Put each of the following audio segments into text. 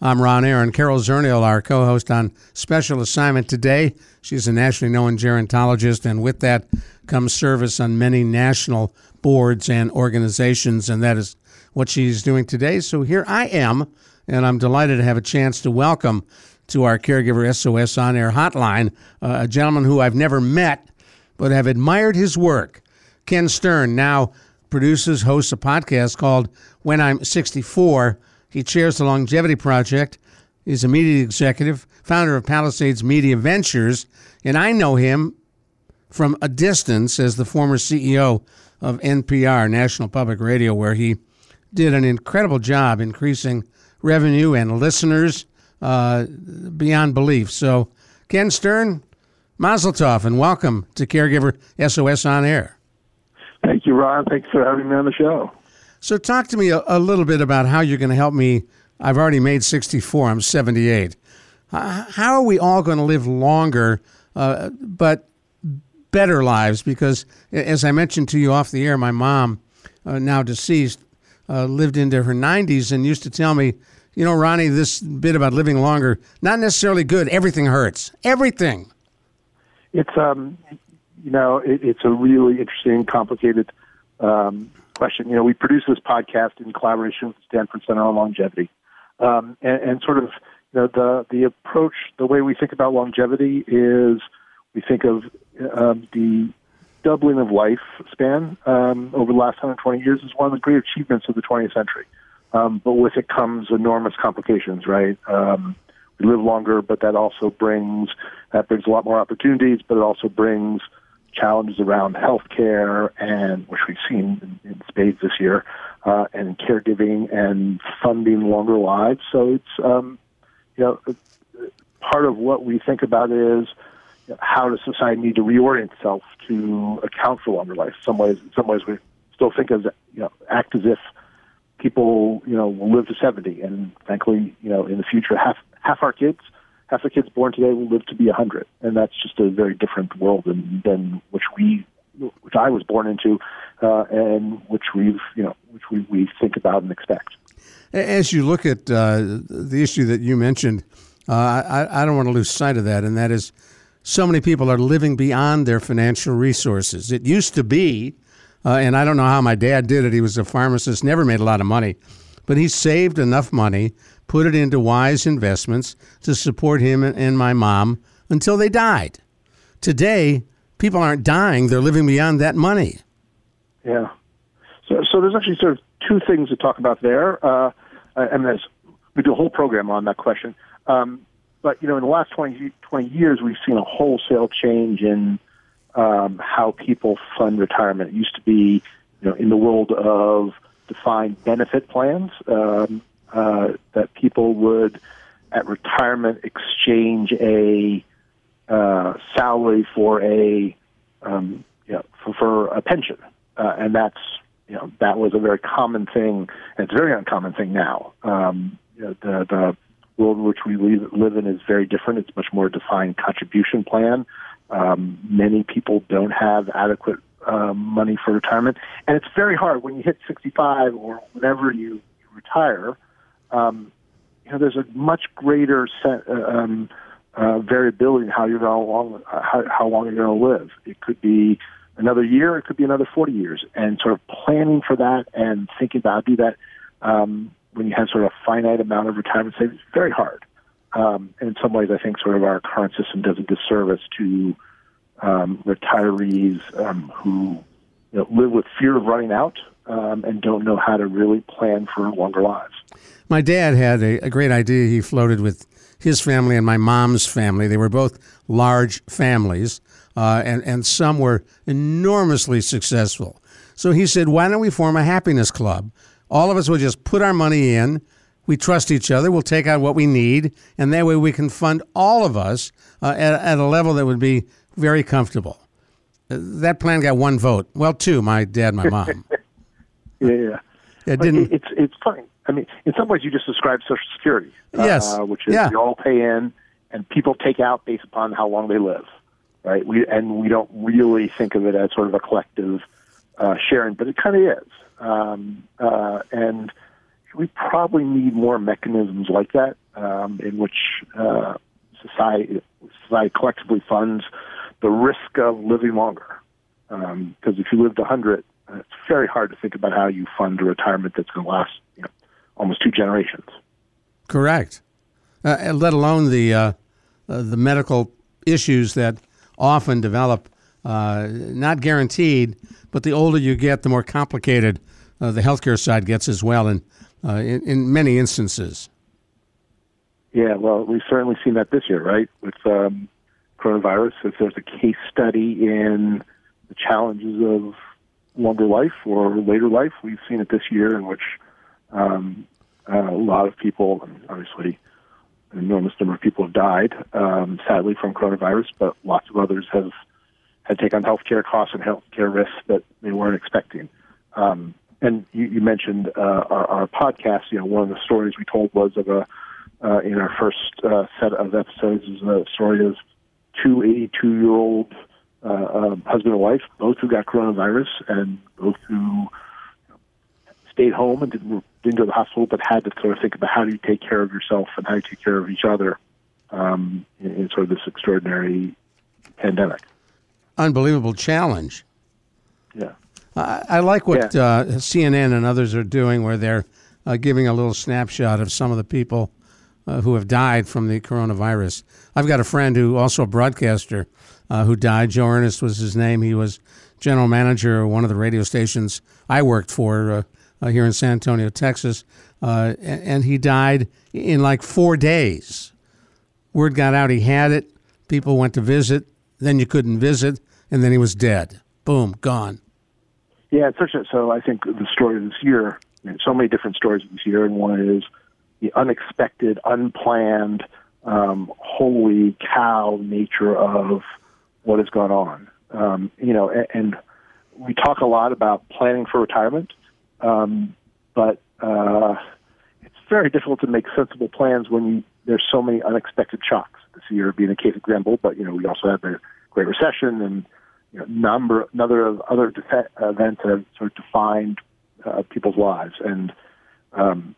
I'm Ron Aaron. Carol Zernial, our co host on special assignment today. She's a nationally known gerontologist, and with that comes service on many national boards and organizations, and that is what she's doing today. So here I am, and I'm delighted to have a chance to welcome to our Caregiver SOS On Air hotline uh, a gentleman who I've never met, but have admired his work. Ken Stern now produces, hosts a podcast called When I'm 64 he chairs the Longevity Project. He's a media executive, founder of Palisades Media Ventures, and I know him from a distance as the former CEO of NPR, National Public Radio, where he did an incredible job increasing revenue and listeners uh, beyond belief. So, Ken Stern, Mazel Tov, and welcome to Caregiver SOS On Air. Thank you, Ron. Thanks for having me on the show. So, talk to me a, a little bit about how you're going to help me. I've already made 64, I'm 78. Uh, how are we all going to live longer, uh, but better lives? Because, as I mentioned to you off the air, my mom, uh, now deceased, uh, lived into her 90s and used to tell me, you know, Ronnie, this bit about living longer, not necessarily good. Everything hurts. Everything. It's, um, you know, it, it's a really interesting, complicated um, question. You know, we produce this podcast in collaboration with the Stanford Center on Longevity, um, and, and sort of you know the the approach, the way we think about longevity is we think of um, the doubling of lifespan um, over the last 120 years is one of the great achievements of the 20th century. Um, but with it comes enormous complications, right? Um, we live longer, but that also brings that brings a lot more opportunities, but it also brings challenges around healthcare and which we've seen in, in spades this year, uh, and caregiving and funding longer lives. So it's um, you know part of what we think about is how does society need to reorient itself to account for longer life? Some ways, in some ways, we still think of you know act as if people you know will live to seventy, and thankfully, you know, in the future, half half our kids half the kids born today will live to be 100, and that's just a very different world than, than which we, which I was born into, uh, and which we've, you know, which we, we think about and expect. As you look at uh, the issue that you mentioned, uh, I, I don't want to lose sight of that, and that is so many people are living beyond their financial resources. It used to be, uh, and I don't know how my dad did it, he was a pharmacist, never made a lot of money, but he saved enough money put it into wise investments to support him and my mom until they died. Today, people aren't dying, they're living beyond that money. Yeah. So, so there's actually sort of two things to talk about there. Uh, and there's, we do a whole program on that question. Um, but, you know, in the last 20, 20 years, we've seen a wholesale change in um, how people fund retirement. It used to be, you know, in the world of defined benefit plans. Um, uh, that people would, at retirement, exchange a uh, salary for a um, you know, for, for a pension, uh, and that's you know that was a very common thing. It's a very uncommon thing now. Um, you know, the the world in which we live live in is very different. It's much more defined contribution plan. Um, many people don't have adequate uh, money for retirement, and it's very hard when you hit 65 or whenever you, you retire um, you know, there's a much greater set, uh, um, uh, variability in how you're going to how, how long you're going to live. It could be another year, it could be another 40 years, and sort of planning for that and thinking about do that um, when you have sort of a finite amount of retirement savings very hard. Um, and in some ways, I think sort of our current system does a disservice to um, retirees um, who you know, live with fear of running out um, and don't know how to really plan for longer lives. My dad had a, a great idea he floated with his family and my mom's family. They were both large families, uh, and, and some were enormously successful. So he said, Why don't we form a happiness club? All of us will just put our money in we trust each other. We'll take out what we need, and that way we can fund all of us uh, at, at a level that would be very comfortable. Uh, that plan got one vote. Well, two. My dad, my mom. yeah, yeah. It didn't. It's it's funny. I mean, in some ways, you just described Social Security. Yes. Uh, which is Yeah. we all pay in, and people take out based upon how long they live, right? We and we don't really think of it as sort of a collective uh, sharing, but it kind of is. Um, uh, and we probably need more mechanisms like that um, in which uh, society society collectively funds the risk of living longer. Because if you lived 100, uh, it's very hard to think about how you fund a retirement that's going to last you know, almost two generations. Correct. Uh, let alone the uh, uh, the medical issues that often develop, uh, not guaranteed, but the older you get, the more complicated uh, the healthcare side gets as well, in, uh, in in many instances. Yeah, well, we've certainly seen that this year, right? With um, coronavirus, if there's a case study in the challenges of longer life or later life, we've seen it this year in which um, uh, a lot of people, obviously, an enormous number of people have died, um, sadly, from coronavirus, but lots of others have had to take on healthcare costs and healthcare risks that they weren't expecting. Um, and you, you mentioned uh, our, our podcast. You know, one of the stories we told was of a uh, in our first uh, set of episodes is a story of two 82 year old uh, um, husband and wife, both who got coronavirus and both who stayed home and didn't, didn't go to the hospital, but had to sort of think about how do you take care of yourself and how you take care of each other um, in, in sort of this extraordinary pandemic. Unbelievable challenge. Yeah. I, I like what uh, CNN and others are doing, where they're uh, giving a little snapshot of some of the people uh, who have died from the coronavirus. I've got a friend who also a broadcaster uh, who died. Joe Ernest was his name. He was general manager of one of the radio stations I worked for uh, here in San Antonio, Texas, uh, and, and he died in like four days. Word got out he had it. People went to visit. Then you couldn't visit, and then he was dead. Boom, gone. Yeah, it's such a, so I think the story of this year, I mean, so many different stories this year, and one is the unexpected, unplanned, um, holy cow nature of what has gone on. Um, you know, and, and we talk a lot about planning for retirement, um, but uh, it's very difficult to make sensible plans when you, there's so many unexpected shocks. This year being a case example, but you know we also had the Great Recession and you know, number another of other defe- events that have sort of defined uh, people's lives. And um,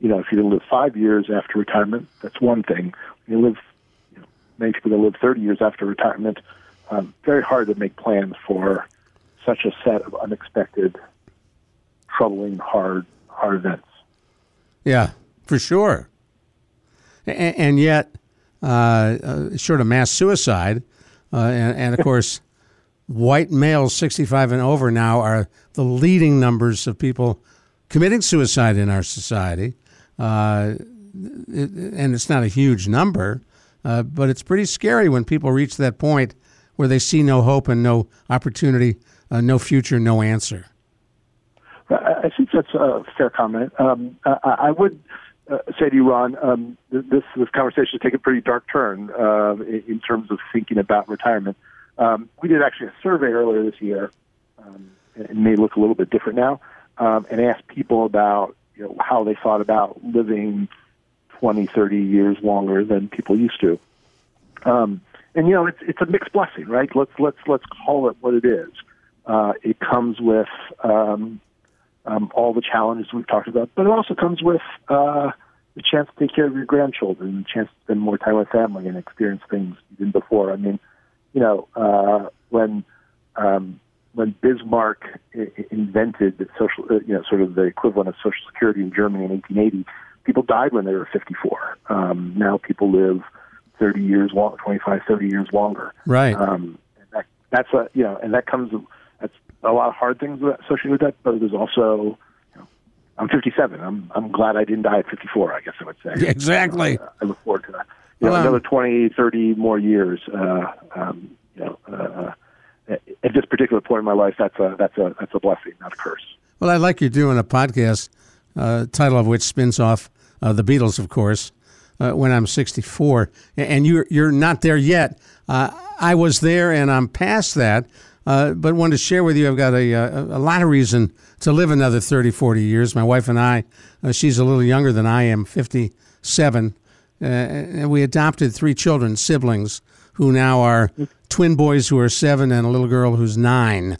you know, if you live five years after retirement, that's one thing. When you live, you know, many people that live 30 years after retirement, um, very hard to make plans for such a set of unexpected, troubling, hard, hard events. Yeah, for sure. And, and yet, uh, uh, short of mass suicide, uh, and, and of course, white males 65 and over now are the leading numbers of people committing suicide in our society. Uh, it, and it's not a huge number, uh, but it's pretty scary when people reach that point where they see no hope and no opportunity, uh, no future, no answer. I think that's a fair comment. Um, I, I would uh, say to you, Ron, um, this this conversation has taken a pretty dark turn uh, in, in terms of thinking about retirement. Um, we did actually a survey earlier this year, um, and it may look a little bit different now, um, and asked people about you know, how they thought about living 20, 30 years longer than people used to. Um, and you know, it's it's a mixed blessing, right? Let's let's let's call it what it is. Uh, it comes with um, um, all the challenges we've talked about, but it also comes with uh, the chance to take care of your grandchildren, the chance to spend more time with family and experience things you didn't before. I mean, you know, uh, when um, when Bismarck invented the social, uh, you know, sort of the equivalent of Social Security in Germany in 1880, people died when they were 54. Um, now people live 30 years long, 25, 30 years longer. Right. Um, and that, that's a you know, and that comes a lot of hard things associated with that, but there's also you know, I'm 57. I'm I'm glad I didn't die at 54. I guess I would say. Exactly. Uh, I look forward to that. You know, um, another 20, 30 more years. Uh, um, you know, uh, at at this particular point in my life, that's a that's a that's a blessing, not a curse. Well, I like you're doing a podcast, uh, title of which spins off uh, the Beatles, of course, uh, when I'm 64. And you're, you're not there yet. Uh, I was there and I'm past that. Uh, but wanted to share with you, I've got a, a, a, lot of reason to live another 30, 40 years. My wife and I, uh, she's a little younger than I am, 57. Uh, and we adopted three children, siblings, who now are twin boys who are seven and a little girl who's nine.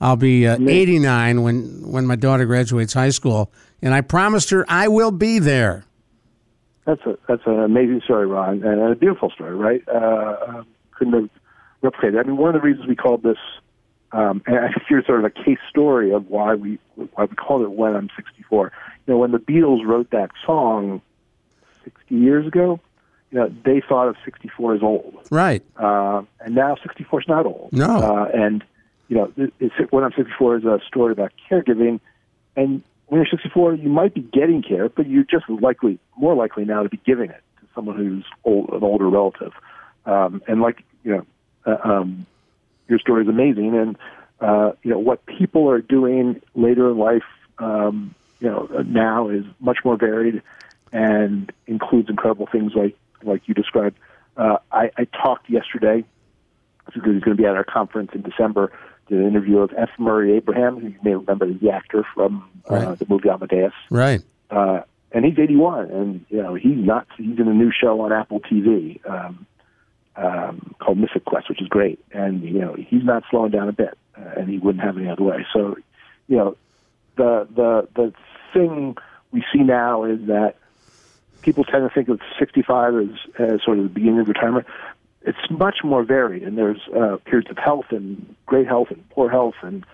I'll be uh, 89 when, when my daughter graduates high school, and I promised her I will be there. That's a that's an amazing story, Ron, and a beautiful story, right? Uh, um, couldn't have replicated. I mean, one of the reasons we called this, um, and I think you're sort of a case story of why we why we called it "When I'm 64." You know, when the Beatles wrote that song 60 years ago, you know, they thought of 64 as old, right? Uh, and now 64 is not old. No, uh, and you know, it's, when I'm 64 is a story about caregiving, and when you're 64, you might be getting care, but you're just likely, more likely now to be giving it to someone who's old, an older relative. Um, and like you know, uh, um, your story is amazing, and uh, you know what people are doing later in life, um, you know, now is much more varied and includes incredible things like like you described. Uh, I, I talked yesterday because he's going to be at our conference in December did an interview of F. Murray Abraham, who you may remember the actor from uh, right. the movie Amadeus. Right. Uh, and he's 81, and you know he's not. He's in a new show on Apple TV um, um, called Mythic Quest, which is great. And you know he's not slowing down a bit, uh, and he wouldn't have any other way. So, you know, the the the thing we see now is that people tend to think of 65 as, as sort of the beginning of retirement it's much more varied, and there's uh, periods of health and great health and poor health and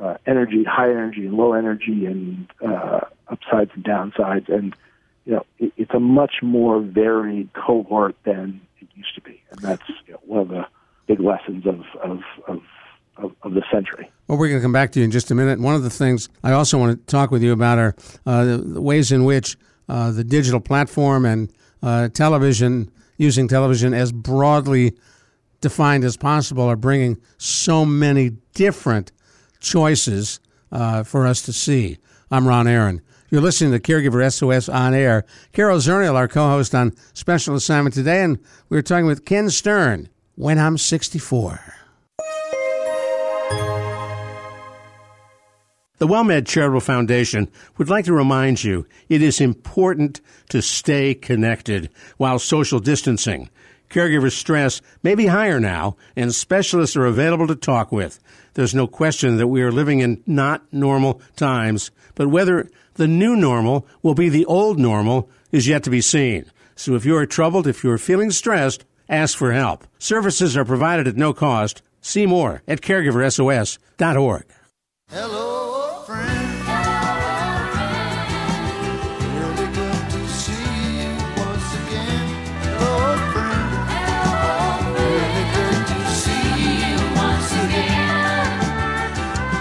uh, energy, high energy and low energy, and uh, upsides and downsides, and you know it, it's a much more varied cohort than used to be, and that's you know, one of the big lessons of of, of of, of, the century. Well, we're going to come back to you in just a minute. One of the things I also want to talk with you about are uh, the, the, ways in which uh, the digital platform and uh, television using television as broadly defined as possible are bringing so many different choices uh, for us to see. I'm Ron Aaron. You're listening to Caregiver SOS on air. Carol Zernial, our co host on Special Assignment today, and we are talking with Ken Stern when I'm 64. The WellMed Charitable Foundation would like to remind you it is important to stay connected while social distancing. Caregiver stress may be higher now, and specialists are available to talk with. There's no question that we are living in not normal times, but whether the new normal will be the old normal is yet to be seen. So if you are troubled, if you are feeling stressed, ask for help. Services are provided at no cost. See more at caregiversos.org. Hello. Friend.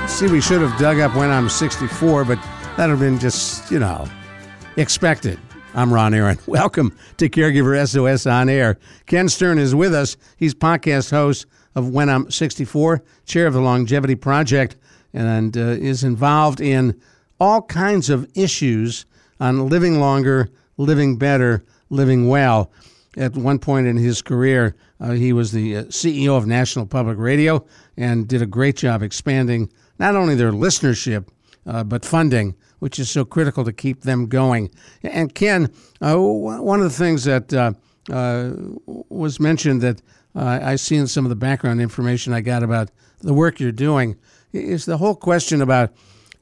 See, we should have dug up when I'm 64, but that would have been just, you know, expected. I'm Ron Aaron. Welcome to Caregiver SOS On Air. Ken Stern is with us. He's podcast host of When I'm 64, chair of the Longevity Project, and uh, is involved in all kinds of issues on living longer, living better, living well. At one point in his career, uh, he was the uh, CEO of National Public Radio and did a great job expanding not only their listenership, uh, but funding, which is so critical to keep them going. And Ken, uh, one of the things that uh, uh was mentioned that uh, I see in some of the background information I got about the work you're doing is the whole question about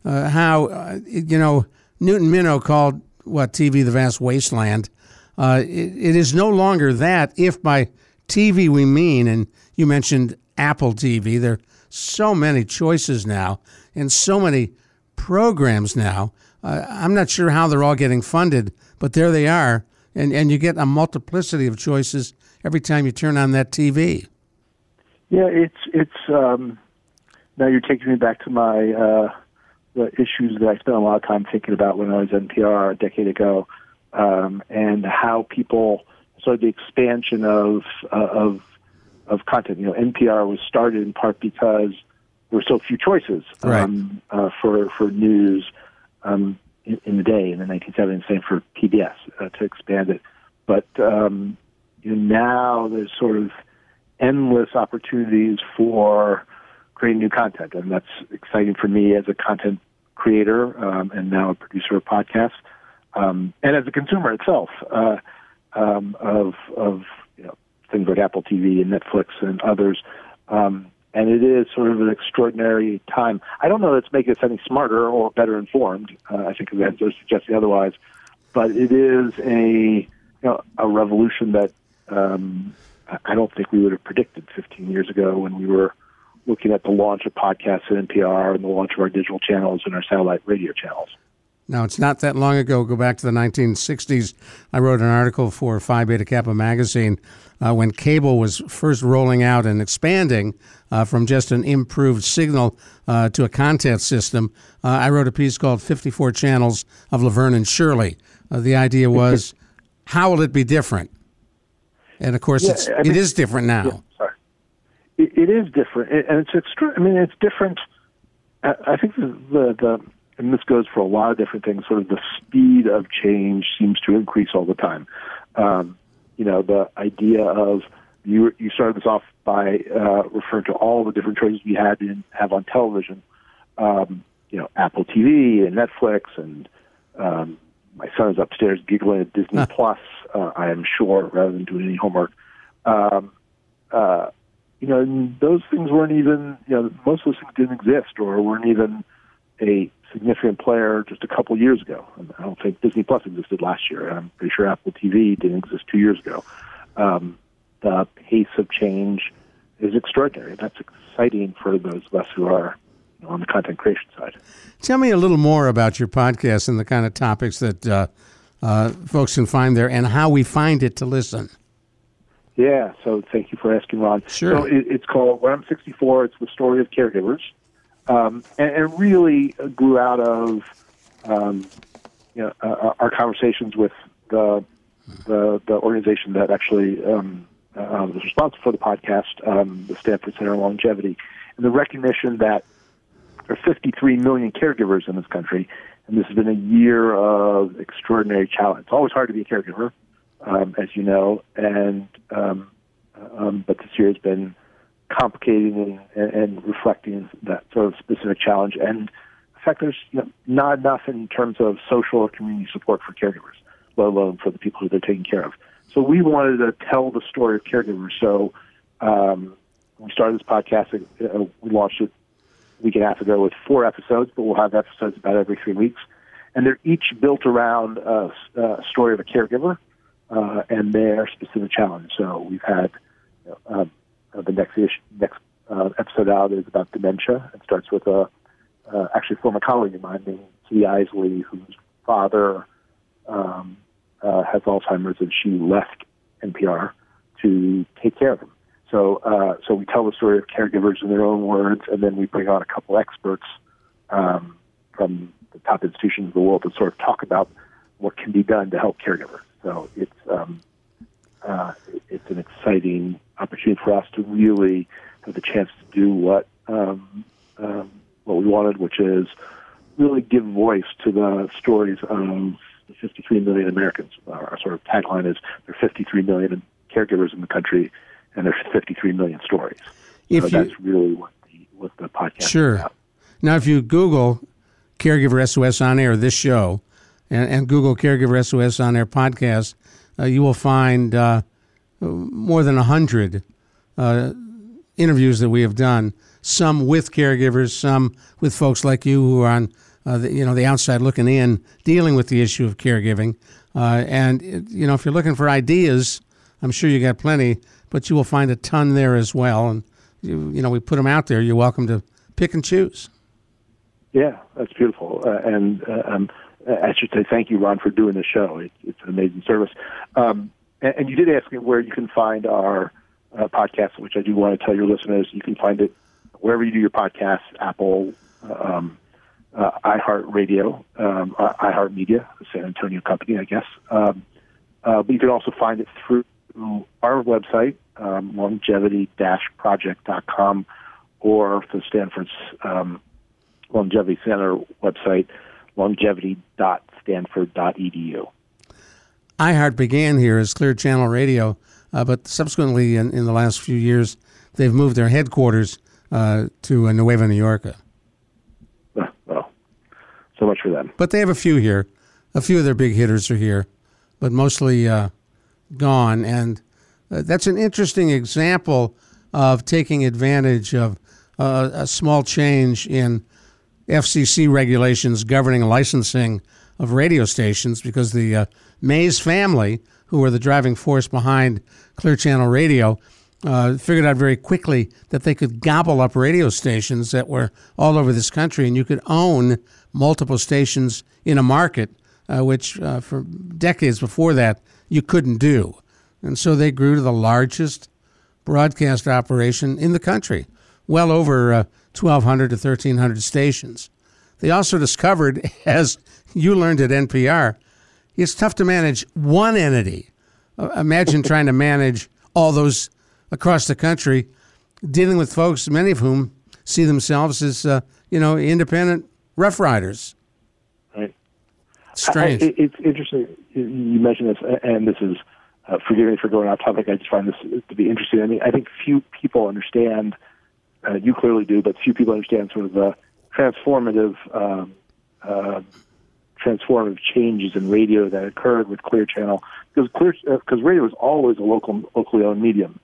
uh, how, you know, Newton Minow called what TV the vast wasteland. It, it is no longer that if by TV we mean, and you mentioned Apple TV, there are so many choices now and so many programs now. Uh, I'm not sure how they're all getting funded, but there they are. And, and you get a multiplicity of choices every time you turn on that TV. Yeah, it's it's um, now you're taking me back to my uh, the issues that I spent a lot of time thinking about when I was NPR a decade ago, um, and how people sort of the expansion of uh, of of content. You know, NPR was started in part because there were so few choices right. um, uh, for for news um, in, in, the day in the 1970s. Same for PBS. Uh, to expand it. But um, you know, now there's sort of endless opportunities for creating new content, and that's exciting for me as a content creator um, and now a producer of podcasts, um, and as a consumer itself uh, um, of of you know, things like Apple TV and Netflix and others. Um, and it is sort of an extraordinary time. I don't know that it's making us any smarter or better informed. Uh, I think that are suggesting otherwise, but it is a you know a revolution that um, I don't think we would have predicted 15 years ago when we were looking at the launch of podcasts at NPR and the launch of our digital channels and our satellite radio channels. Now, it's not that long ago. Go back to the 1960s. I wrote an article for Phi Beta Kappa magazine uh, when cable was first rolling out and expanding uh, from just an improved signal uh, to a content system. Uh, I wrote a piece called 54 Channels of Laverne and Shirley. Uh, the idea was, how will it be different? And of course, Yeah, it's, I mean- it is different now. Yeah, sorry. It, it is different, It- and it's extra. I mean, it's different. I, I think the, the the and this goes for a lot of different things. Sort of the speed of change seems to increase all the time. Um, you know, the idea of you you started this off by uh, referring to all the different choices we had and have on television. Um, you know, Apple TV and Netflix, and um, my son is upstairs giggling at Disney Plus. Uh, I am sure, rather than doing any homework. Um, uh, you know, and those things weren't even, you know, most of those things didn't exist or weren't even a significant player just a couple years ago. I don't think Disney Plus existed last year. I'm pretty sure Apple TV didn't exist two years ago. Um, the pace of change is extraordinary. That's exciting for those of us who are you know, on the content creation side. Tell me a little more about your podcast and the kind of topics that uh, uh, folks can find there and how we find it to listen. Yeah, so thank you for asking, Ron. Sure. So it, it's called When I'm 64. It's the story of caregivers, um, and it really grew out of um, you know uh, our conversations with the the, the organization that actually um, uh, was responsible for the podcast, um, the Stanford Center on Longevity, and the recognition that there are 53 million caregivers in this country, and this has been a year of extraordinary challenge. It's always hard to be a caregiver, um, as you know, and um, um, but this year has been complicating and, and reflecting that sort of specific challenge. And in fact, there's you know, not enough in terms of social or community support for caregivers, let alone for the people who they're taking care of. So we wanted to tell the story of caregivers. So um, we started this podcast. Uh, we launched it a week and a half ago with four episodes, but we'll have episodes about every three weeks. And they're each built around a, a story of a caregiver uh, and their specific challenge. So we've had you know, um, uh, the next next uh, episode out is about dementia. It starts with a uh, actually former colleague of mine named Kitty Eisele, whose father um, uh, has Alzheimer's, and she left NPR to take care of him. So, uh, so we tell the story of caregivers in their own words, and then we bring on a couple experts um, from the top institutions of the world to sort of talk about what can be done to help caregivers. So it's um, uh, it's an exciting opportunity for us to really have the chance to do what um, um, what we wanted, which is really give voice to the stories of the 53 million Americans. Our sort of tagline is there are 53 million caregivers in the country, and there's 53 million stories. If so you- that's really what the what the podcast Sure. is about. Now, if you Google Caregiver SOS on air, this show, and, and Google Caregiver SOS on air podcast, you will find uh, more than a hundred uh, interviews that we have done. Some with caregivers, some with folks like you who are on, uh, the, you know, the outside looking in, dealing with the issue of caregiving. Uh, and you know, if you're looking for ideas, I'm sure you got plenty, but you will find a ton there as well. And you, you know, we put them out there. You're welcome to pick and choose. Yeah, that's beautiful. Uh, and uh, um, I should say thank you, Ron, for doing the show. It, it's an amazing service. Um, and, and you did ask me where you can find our uh, podcast, which I do want to tell your listeners. You can find it wherever you do your podcasts, Apple, um, uh, iHeartRadio, um, uh, iHeartMedia, San Antonio company, I guess. Um, uh, but you can also find it through our website, um, longevity-project.com, or the Stanford's um, Longevity Center website, longevity.stanford.edu. iHeart began here as Clear Channel Radio, uh, but subsequently in, in the last few years, they've moved their headquarters uh, to uh, Nueva New York. Well, so much for them. But they have a few here. A few of their big hitters are here, but mostly uh, gone. And uh, that's an interesting example of taking advantage of uh, a small change in FCC regulations governing licensing of radio stations because the uh, Mays family, who were the driving force behind Clear Channel Radio, uh, figured out very quickly that they could gobble up radio stations that were all over this country, and you could own multiple stations in a market, uh, which uh, for decades before that you couldn't do. And so they grew to the largest broadcast operation in the country, well over 1,200 uh, to 1,300 stations. They also discovered, as you learned at NPR, it's tough to manage one entity. Uh, imagine trying to manage all those across the country, dealing with folks, many of whom see themselves as, uh, you know, independent rough riders. Right. Strange. I, it's interesting. You mentioned this, and this is, uh, forgive me for going off topic. I just find this to be interesting. I mean, I think few people understand. Uh, you clearly do, but few people understand sort of the transformative um, uh, transformative changes in radio that occurred with Clear Channel because Clear because uh, radio was always a local locally owned medium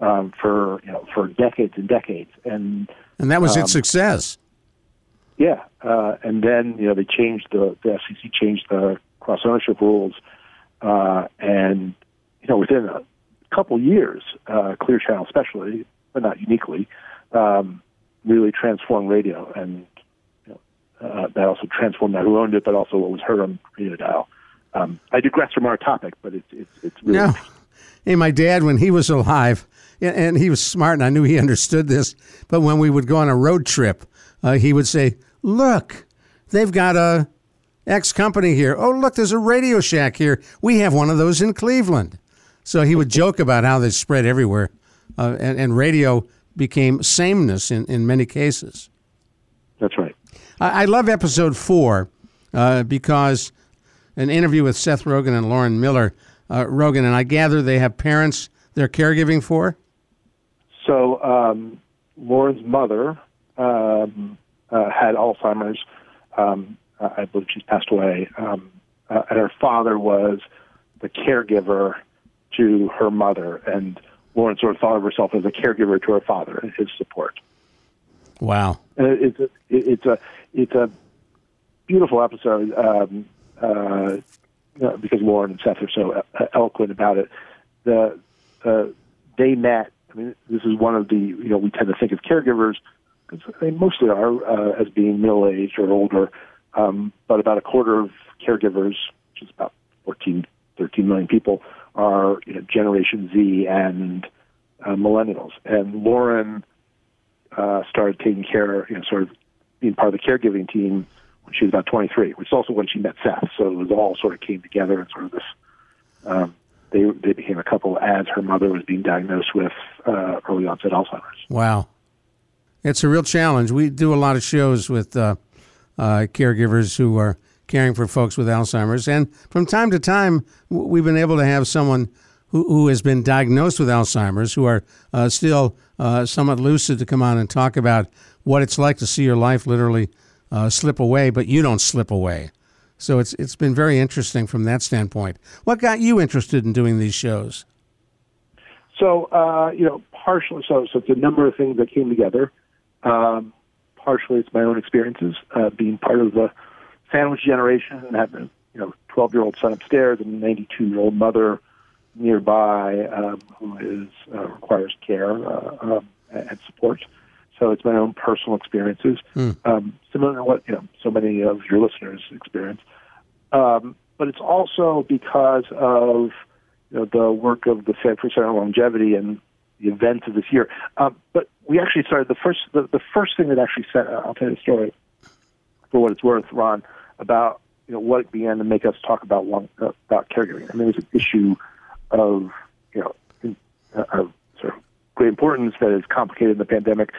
um, for you know for decades and decades and and that was um, its success. Yeah, uh, and then you know they changed the the FCC changed the cross ownership rules, uh, and you know within a couple years, uh, Clear Channel especially, but not uniquely, um, really transformed radio and uh, that also transformed that who owned it, but also what was heard on radio dial. Um, I digress from our topic, but it's it's it's really. No. Hey, my dad, when he was alive, and he was smart, and I knew he understood this. But when we would go on a road trip, uh, he would say, "Look, they've got a X company here. Oh, look, there's a Radio Shack here. We have one of those in Cleveland." So he would joke about how they spread everywhere, uh, and, and radio became sameness in, in many cases. That's right. I, I love episode four uh, because an interview with Seth Rogen and Lauren Miller. Uh, Rogen, and I gather they have parents they're caregiving for? So, um, Lauren's mother um, uh, had Alzheimer's. Um, I believe she's passed away. Um, uh, and her father was the caregiver to her mother. And Lauren sort of thought of herself as a caregiver to her father and his support. Wow. And it's a, it's a, it's a beautiful episode um, uh, because Lauren and Seth are so eloquent about it. The uh, they met. I mean, this is one of the you know we tend to think of caregivers because they mostly are uh, as being middle aged or older, um, but about a quarter of caregivers, which is about 14, 13 million people, are you know, Generation Z and uh, millennials. And Lauren uh, started taking care, you know, sort of being part of the caregiving team when she was about 23, which is also when she met Seth. So it was all sort of came together and sort of this. Um, they they became a couple as her mother was being diagnosed with uh, early onset Alzheimer's. Wow, it's a real challenge. We do a lot of shows with uh, uh, caregivers who are caring for folks with Alzheimer's, and from time to time, we've been able to have someone who, who has been diagnosed with Alzheimer's who are uh, still uh, somewhat lucid to come on and talk about what it's like to see your life literally uh, slip away, but you don't slip away. So it's it's been very interesting from that standpoint. What got you interested in doing these shows? So uh, you know, partially so so it's a number of things that came together. Um, partially it's my own experiences uh, being part of the sandwich generation and having you know 12 year old son upstairs and a 92 year old mother nearby um, who is uh, requires care uh, um, and support. So it's my own personal experiences, mm. um, similar to what you know so many of your listeners experience. Um, but it's also because of you know, the work of the Stanford Center on Longevity and the events of this year. Um, but we actually started the first the, the first thing that actually set. I'll tell you the story for what it's worth, Ron, about you know what began to make us talk about long, uh, about caregiving. I mean, it was an issue of you know in, uh, of sort of great importance that is complicated in the pandemic.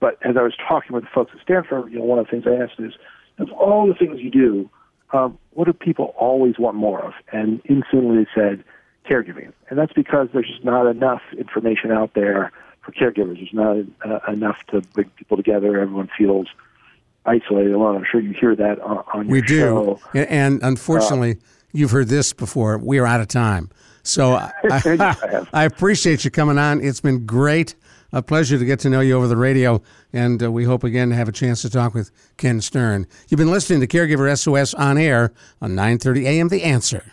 But as I was talking with folks at Stanford, you know, one of the things I asked is, of all the things you do, um, what do people always want more of? And instantly they said caregiving. And that's because there's just not enough information out there for caregivers. There's not uh, enough to bring people together. Everyone feels isolated alone. I'm sure you hear that on, on your we do. show. And unfortunately, uh, you've heard this before. We are out of time. So I, I, I, appreciate you coming on. It's been great. A pleasure to get to know you over the radio, and uh, we hope again to have a chance to talk with Ken Stern. You've been listening to Caregiver SOS on air on 9:30 a.m. The Answer.